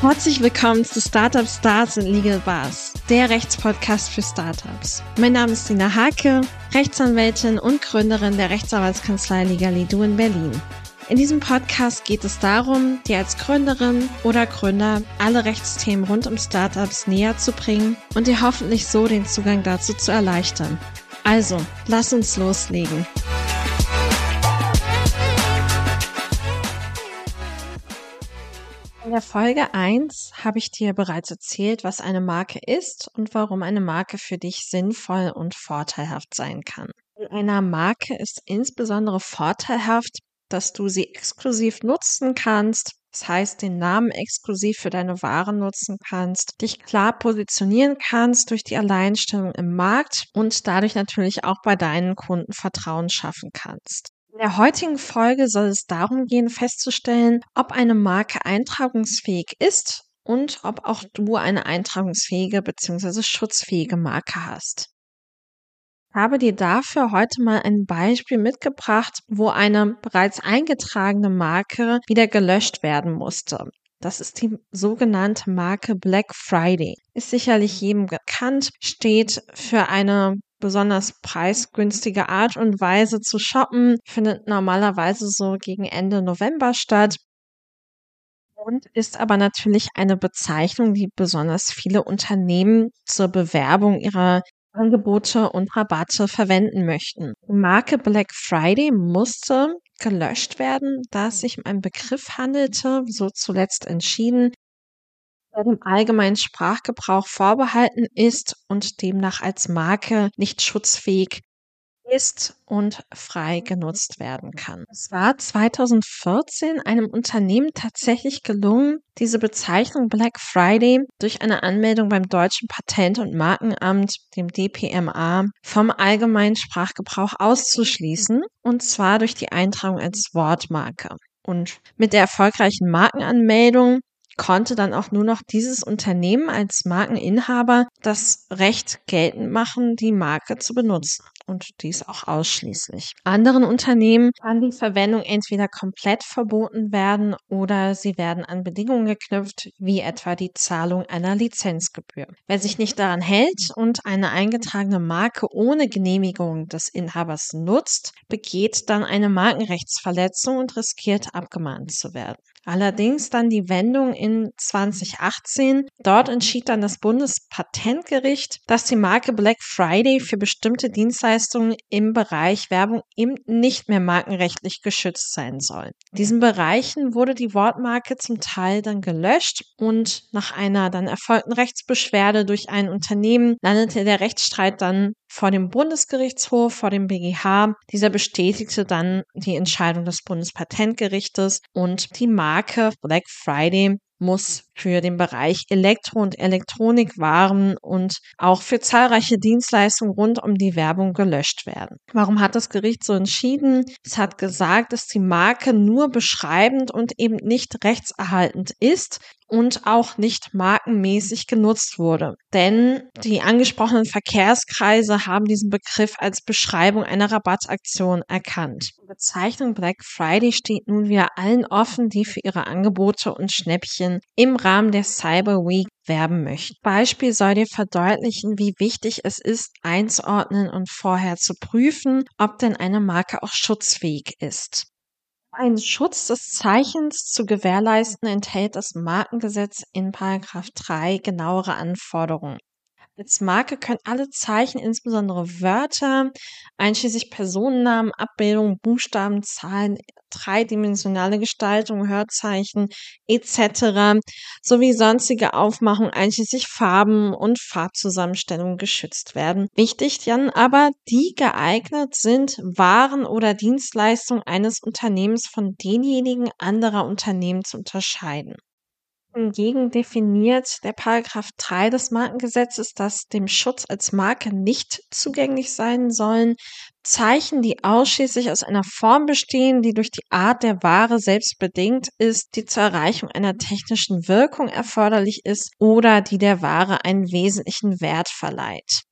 Herzlich willkommen zu Startup Stars and Legal Bars, der Rechtspodcast für Startups. Mein Name ist Dina Hake, Rechtsanwältin und Gründerin der Rechtsanwaltskanzlei Legalidu in Berlin. In diesem Podcast geht es darum, dir als Gründerin oder Gründer alle Rechtsthemen rund um Startups näher zu bringen und dir hoffentlich so den Zugang dazu zu erleichtern. Also, lass uns loslegen. In der Folge 1 habe ich dir bereits erzählt, was eine Marke ist und warum eine Marke für dich sinnvoll und vorteilhaft sein kann. In einer Marke ist insbesondere vorteilhaft, dass du sie exklusiv nutzen kannst. Das heißt, den Namen exklusiv für deine Waren nutzen kannst, dich klar positionieren kannst durch die Alleinstellung im Markt und dadurch natürlich auch bei deinen Kunden Vertrauen schaffen kannst. In der heutigen Folge soll es darum gehen, festzustellen, ob eine Marke eintragungsfähig ist und ob auch du eine eintragungsfähige bzw. schutzfähige Marke hast habe dir dafür heute mal ein Beispiel mitgebracht, wo eine bereits eingetragene Marke wieder gelöscht werden musste. Das ist die sogenannte Marke Black Friday. Ist sicherlich jedem bekannt, steht für eine besonders preisgünstige Art und Weise zu shoppen, findet normalerweise so gegen Ende November statt und ist aber natürlich eine Bezeichnung, die besonders viele Unternehmen zur Bewerbung ihrer Angebote und Rabatte verwenden möchten. Die Marke Black Friday musste gelöscht werden, da es sich um einen Begriff handelte, so zuletzt entschieden, der dem allgemeinen Sprachgebrauch vorbehalten ist und demnach als Marke nicht schutzfähig ist und frei genutzt werden kann. Es war 2014 einem Unternehmen tatsächlich gelungen, diese Bezeichnung Black Friday durch eine Anmeldung beim deutschen Patent- und Markenamt, dem DPMA, vom allgemeinen Sprachgebrauch auszuschließen, und zwar durch die Eintragung als Wortmarke. Und mit der erfolgreichen Markenanmeldung konnte dann auch nur noch dieses Unternehmen als Markeninhaber das Recht geltend machen, die Marke zu benutzen. Und dies auch ausschließlich. Anderen Unternehmen kann die Verwendung entweder komplett verboten werden oder sie werden an Bedingungen geknüpft, wie etwa die Zahlung einer Lizenzgebühr. Wer sich nicht daran hält und eine eingetragene Marke ohne Genehmigung des Inhabers nutzt, begeht dann eine Markenrechtsverletzung und riskiert abgemahnt zu werden. Allerdings dann die Wendung in 2018. Dort entschied dann das Bundespatentgericht, dass die Marke Black Friday für bestimmte Dienstleistungen im Bereich Werbung eben nicht mehr markenrechtlich geschützt sein soll. In diesen Bereichen wurde die Wortmarke zum Teil dann gelöscht und nach einer dann erfolgten Rechtsbeschwerde durch ein Unternehmen landete der Rechtsstreit dann vor dem Bundesgerichtshof, vor dem BGH. Dieser bestätigte dann die Entscheidung des Bundespatentgerichtes und die Marke Black Friday muss für den Bereich Elektro- und Elektronikwaren und auch für zahlreiche Dienstleistungen rund um die Werbung gelöscht werden. Warum hat das Gericht so entschieden? Es hat gesagt, dass die Marke nur beschreibend und eben nicht rechtserhaltend ist und auch nicht markenmäßig genutzt wurde. Denn die angesprochenen Verkehrskreise haben diesen Begriff als Beschreibung einer Rabattaktion erkannt. Die Bezeichnung Black Friday steht nun wieder allen offen, die für ihre Angebote und Schnäppchen im Rahmen der Cyber Week werben möchten. Beispiel soll dir verdeutlichen, wie wichtig es ist, einzuordnen und vorher zu prüfen, ob denn eine Marke auch schutzfähig ist einen Schutz des Zeichens zu gewährleisten, enthält das Markengesetz in Paragraph 3 genauere Anforderungen. Als Marke können alle Zeichen, insbesondere Wörter, einschließlich Personennamen, Abbildungen, Buchstaben, Zahlen, dreidimensionale Gestaltung, Hörzeichen etc. sowie sonstige Aufmachungen einschließlich Farben und Farbzusammenstellungen geschützt werden. Wichtig dann aber, die geeignet sind, Waren oder Dienstleistungen eines Unternehmens von denjenigen anderer Unternehmen zu unterscheiden. Hingegen definiert der Paragraph 3 des Markengesetzes, dass dem Schutz als Marke nicht zugänglich sein sollen Zeichen, die ausschließlich aus einer Form bestehen, die durch die Art der Ware selbst bedingt ist, die zur Erreichung einer technischen Wirkung erforderlich ist oder die der Ware einen wesentlichen Wert verleiht.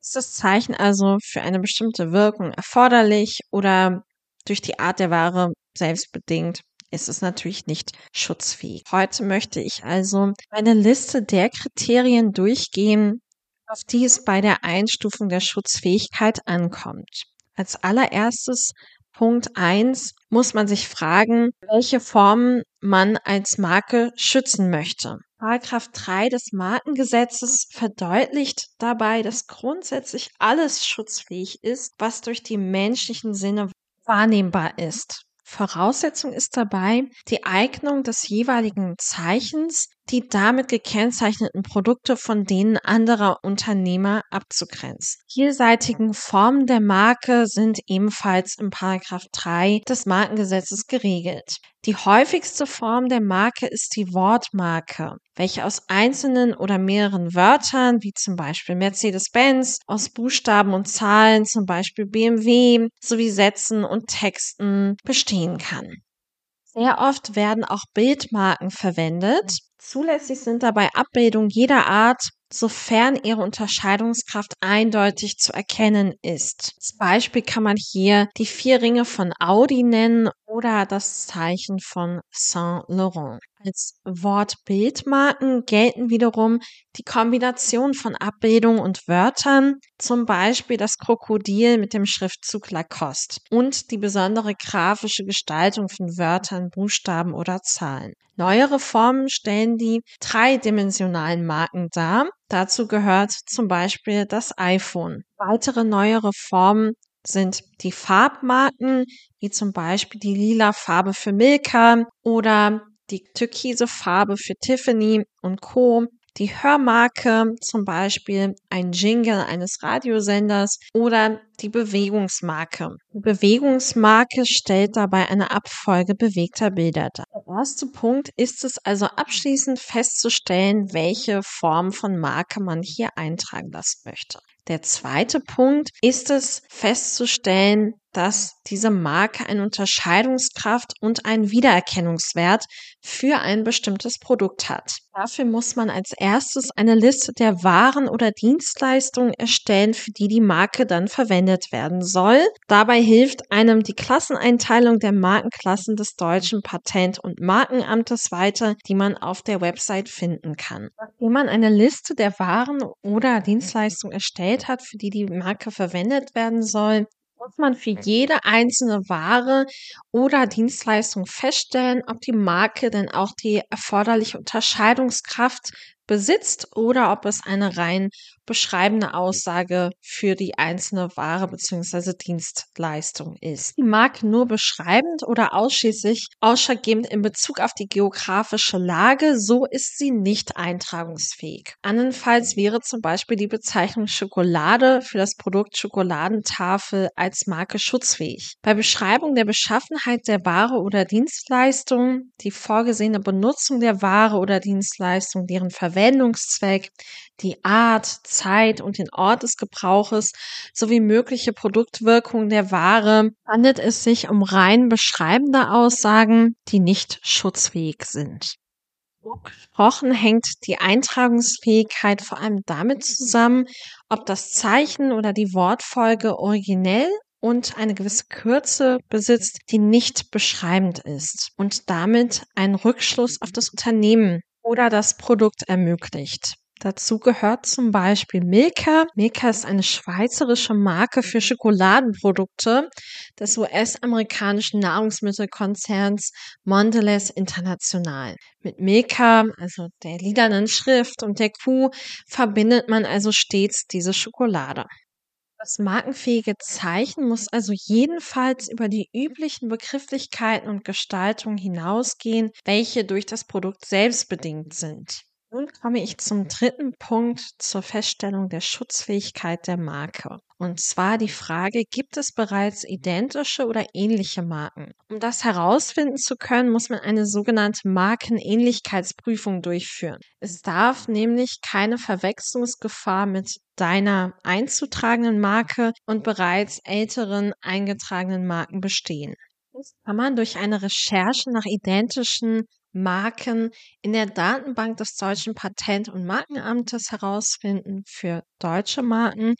Ist das Zeichen also für eine bestimmte Wirkung erforderlich oder durch die Art der Ware selbst bedingt, ist es natürlich nicht schutzfähig. Heute möchte ich also eine Liste der Kriterien durchgehen, auf die es bei der Einstufung der Schutzfähigkeit ankommt. Als allererstes Punkt eins muss man sich fragen, welche Formen man als Marke schützen möchte. Paragraph 3 des Markengesetzes verdeutlicht dabei, dass grundsätzlich alles schutzfähig ist, was durch die menschlichen Sinne wahrnehmbar ist. Voraussetzung ist dabei die Eignung des jeweiligen Zeichens, die damit gekennzeichneten Produkte von denen anderer Unternehmer abzugrenzen. Vielseitigen Formen der Marke sind ebenfalls im Paragraph 3 des Markengesetzes geregelt. Die häufigste Form der Marke ist die Wortmarke, welche aus einzelnen oder mehreren Wörtern, wie zum Beispiel Mercedes-Benz, aus Buchstaben und Zahlen, zum Beispiel BMW, sowie Sätzen und Texten bestehen kann. Sehr oft werden auch Bildmarken verwendet. Zulässig sind dabei Abbildungen jeder Art, sofern ihre Unterscheidungskraft eindeutig zu erkennen ist. Als Beispiel kann man hier die vier Ringe von Audi nennen oder das Zeichen von Saint Laurent. Als Wortbildmarken gelten wiederum die Kombination von Abbildungen und Wörtern, zum Beispiel das Krokodil mit dem Schriftzug Lacoste und die besondere grafische Gestaltung von Wörtern, Buchstaben oder Zahlen. Neuere Formen stellen die dreidimensionalen Marken dar. Dazu gehört zum Beispiel das iPhone. Weitere neuere Formen sind die Farbmarken, wie zum Beispiel die lila Farbe für Milka oder die türkise Farbe für Tiffany und Co die Hörmarke, zum Beispiel ein Jingle eines Radiosenders oder die Bewegungsmarke. Die Bewegungsmarke stellt dabei eine Abfolge bewegter Bilder dar. Der erste Punkt ist es also abschließend festzustellen, welche Form von Marke man hier eintragen lassen möchte. Der zweite Punkt ist es festzustellen, dass diese Marke eine Unterscheidungskraft und einen Wiedererkennungswert für ein bestimmtes Produkt hat. Dafür muss man als erstes eine Liste der Waren oder Dienstleistungen erstellen, für die die Marke dann verwendet werden soll. Dabei hilft einem die Klasseneinteilung der Markenklassen des deutschen Patent- und Markenamtes weiter, die man auf der Website finden kann. Nachdem man eine Liste der Waren oder Dienstleistungen erstellt hat, für die die Marke verwendet werden soll, muss man für jede einzelne Ware oder Dienstleistung feststellen, ob die Marke denn auch die erforderliche Unterscheidungskraft besitzt oder ob es eine rein beschreibende Aussage für die einzelne Ware bzw. Dienstleistung ist. Die Marke nur beschreibend oder ausschließlich ausschlaggebend in Bezug auf die geografische Lage, so ist sie nicht eintragungsfähig. Andernfalls wäre zum Beispiel die Bezeichnung Schokolade für das Produkt Schokoladentafel als Marke schutzfähig. Bei Beschreibung der Beschaffenheit der Ware oder Dienstleistung, die vorgesehene Benutzung der Ware oder Dienstleistung, deren Verwendungszweck, die Art, Zeit und den Ort des Gebrauches sowie mögliche Produktwirkungen der Ware handelt es sich um rein beschreibende Aussagen, die nicht schutzfähig sind. Gesprochen hängt die Eintragungsfähigkeit vor allem damit zusammen, ob das Zeichen oder die Wortfolge originell und eine gewisse Kürze besitzt, die nicht beschreibend ist und damit einen Rückschluss auf das Unternehmen oder das Produkt ermöglicht. Dazu gehört zum Beispiel Milka. Milka ist eine schweizerische Marke für Schokoladenprodukte des US-amerikanischen Nahrungsmittelkonzerns Mondelez International. Mit Milka, also der lilanen Schrift und der Kuh, verbindet man also stets diese Schokolade. Das markenfähige Zeichen muss also jedenfalls über die üblichen Begrifflichkeiten und Gestaltungen hinausgehen, welche durch das Produkt selbst bedingt sind. Nun komme ich zum dritten Punkt zur Feststellung der Schutzfähigkeit der Marke. Und zwar die Frage, gibt es bereits identische oder ähnliche Marken? Um das herausfinden zu können, muss man eine sogenannte Markenähnlichkeitsprüfung durchführen. Es darf nämlich keine Verwechslungsgefahr mit deiner einzutragenden Marke und bereits älteren eingetragenen Marken bestehen. Das kann man durch eine Recherche nach identischen Marken in der Datenbank des deutschen Patent- und Markenamtes herausfinden für deutsche Marken.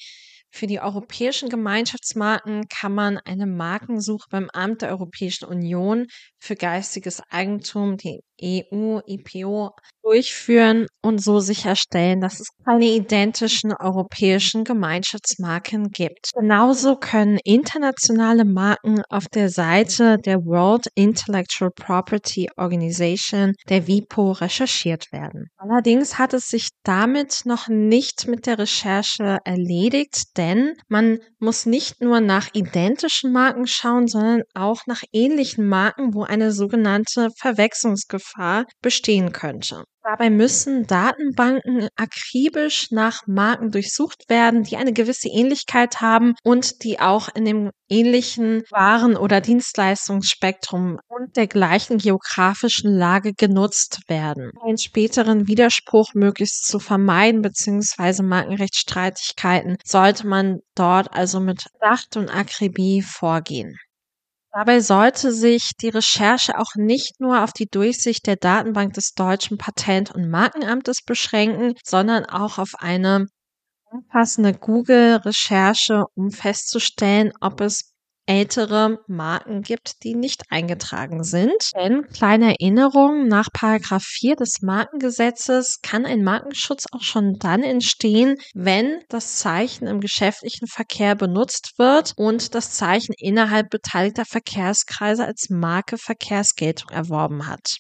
Für die europäischen Gemeinschaftsmarken kann man eine Markensuche beim Amt der Europäischen Union für geistiges Eigentum, die EU-IPO, durchführen und so sicherstellen, dass es keine identischen europäischen Gemeinschaftsmarken gibt. Genauso können internationale Marken auf der Seite der World Intellectual Property Organization, der WIPO, recherchiert werden. Allerdings hat es sich damit noch nicht mit der Recherche erledigt, denn man muss nicht nur nach identischen Marken schauen, sondern auch nach ähnlichen Marken, wo eine sogenannte Verwechslungsgefahr bestehen könnte. Dabei müssen Datenbanken akribisch nach Marken durchsucht werden, die eine gewisse Ähnlichkeit haben und die auch in dem ähnlichen Waren- oder Dienstleistungsspektrum und der gleichen geografischen Lage genutzt werden. Einen späteren Widerspruch möglichst zu vermeiden bzw. Markenrechtsstreitigkeiten sollte man dort also mit Dacht und Akribie vorgehen. Dabei sollte sich die Recherche auch nicht nur auf die Durchsicht der Datenbank des deutschen Patent- und Markenamtes beschränken, sondern auch auf eine umfassende Google-Recherche, um festzustellen, ob es ältere Marken gibt, die nicht eingetragen sind. Denn kleine Erinnerung nach Paragraph 4 des Markengesetzes kann ein Markenschutz auch schon dann entstehen, wenn das Zeichen im geschäftlichen Verkehr benutzt wird und das Zeichen innerhalb beteiligter Verkehrskreise als Marke Verkehrsgeltung erworben hat.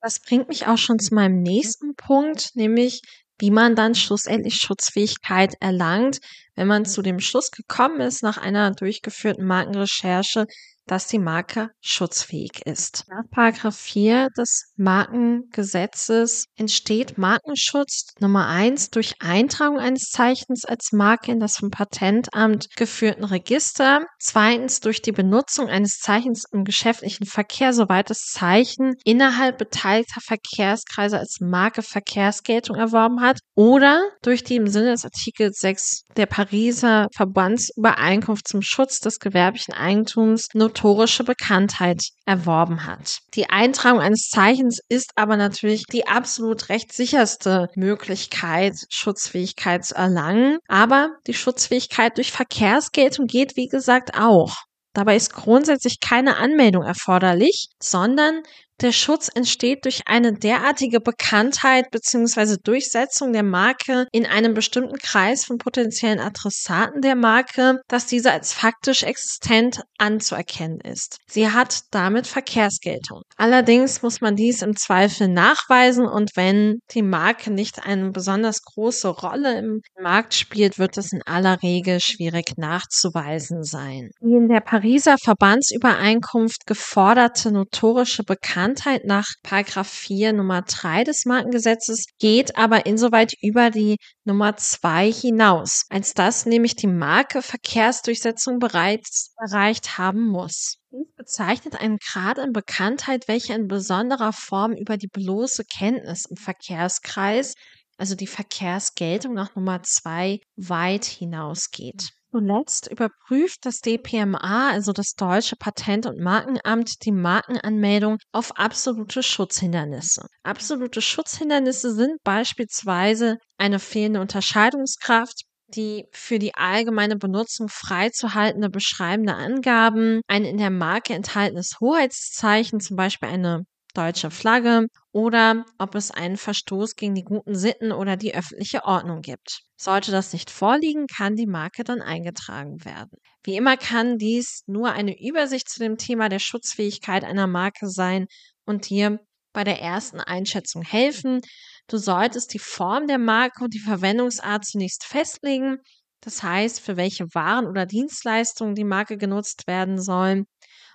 Das bringt mich auch schon zu meinem nächsten Punkt, nämlich wie man dann schlussendlich Schutzfähigkeit erlangt, wenn man zu dem Schluss gekommen ist nach einer durchgeführten Markenrecherche, dass die Marke schutzfähig ist. Nach Paragraph 4 des Markengesetzes entsteht Markenschutz Nummer eins durch Eintragung eines Zeichens als Marke in das vom Patentamt geführten Register. Zweitens durch die Benutzung eines Zeichens im geschäftlichen Verkehr, soweit das Zeichen innerhalb beteiligter Verkehrskreise als Marke Verkehrsgeltung erworben hat oder durch die im Sinne des Artikels 6 der Pariser Verbandsübereinkunft zum Schutz des gewerblichen Eigentums notorische Bekanntheit erworben hat. Die Eintragung eines Zeichens ist aber natürlich die absolut rechtssicherste Möglichkeit, Schutzfähigkeit zu erlangen. Aber die Schutzfähigkeit durch Verkehrsgeltung geht, wie gesagt, auch. Dabei ist grundsätzlich keine Anmeldung erforderlich, sondern der Schutz entsteht durch eine derartige Bekanntheit bzw. Durchsetzung der Marke in einem bestimmten Kreis von potenziellen Adressaten der Marke, dass diese als faktisch existent anzuerkennen ist. Sie hat damit Verkehrsgeltung. Allerdings muss man dies im Zweifel nachweisen und wenn die Marke nicht eine besonders große Rolle im Markt spielt, wird es in aller Regel schwierig nachzuweisen sein. Die in der Pariser Verbandsübereinkunft geforderte notorische Bekanntheit Bekanntheit nach Paragraph 4 Nummer 3 des Markengesetzes geht aber insoweit über die Nummer 2 hinaus, als dass nämlich die Marke Verkehrsdurchsetzung bereits erreicht haben muss. Bezeichnet einen Grad an Bekanntheit, welcher in besonderer Form über die bloße Kenntnis im Verkehrskreis, also die Verkehrsgeltung nach Nummer 2, weit hinausgeht. Zuletzt überprüft das DPMA, also das Deutsche Patent- und Markenamt, die Markenanmeldung auf absolute Schutzhindernisse. Absolute Schutzhindernisse sind beispielsweise eine fehlende Unterscheidungskraft, die für die allgemeine Benutzung freizuhaltende beschreibende Angaben, ein in der Marke enthaltenes Hoheitszeichen, zum Beispiel eine deutsche Flagge oder ob es einen Verstoß gegen die guten Sitten oder die öffentliche Ordnung gibt. Sollte das nicht vorliegen, kann die Marke dann eingetragen werden. Wie immer kann dies nur eine Übersicht zu dem Thema der Schutzfähigkeit einer Marke sein und dir bei der ersten Einschätzung helfen. Du solltest die Form der Marke und die Verwendungsart zunächst festlegen. Das heißt, für welche Waren oder Dienstleistungen die Marke genutzt werden sollen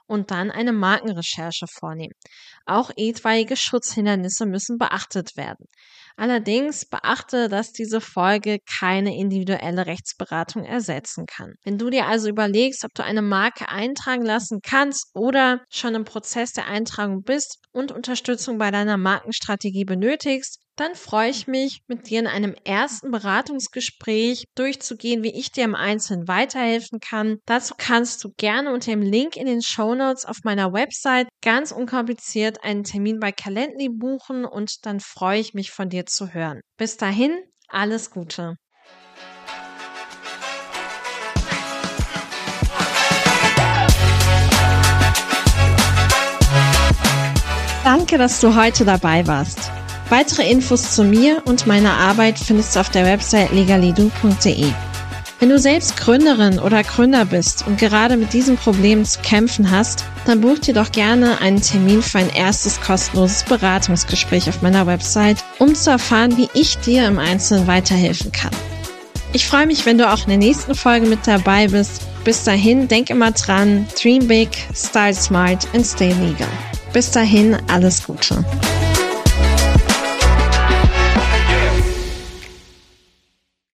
und dann eine Markenrecherche vornehmen. Auch etwaige Schutzhindernisse müssen beachtet werden. Allerdings beachte, dass diese Folge keine individuelle Rechtsberatung ersetzen kann. Wenn du dir also überlegst, ob du eine Marke eintragen lassen kannst oder schon im Prozess der Eintragung bist und Unterstützung bei deiner Markenstrategie benötigst, dann freue ich mich, mit dir in einem ersten Beratungsgespräch durchzugehen, wie ich dir im Einzelnen weiterhelfen kann. Dazu kannst du gerne unter dem Link in den Show Notes auf meiner Website ganz unkompliziert einen Termin bei Calendly buchen und dann freue ich mich von dir zu hören. Bis dahin, alles Gute. Danke, dass du heute dabei warst. Weitere Infos zu mir und meiner Arbeit findest du auf der Website legalidu.de. Wenn du selbst Gründerin oder Gründer bist und gerade mit diesem Problem zu kämpfen hast, dann buch dir doch gerne einen Termin für ein erstes kostenloses Beratungsgespräch auf meiner Website, um zu erfahren, wie ich dir im Einzelnen weiterhelfen kann. Ich freue mich, wenn du auch in der nächsten Folge mit dabei bist. Bis dahin, denk immer dran, dream big, style smart and stay legal. Bis dahin, alles Gute.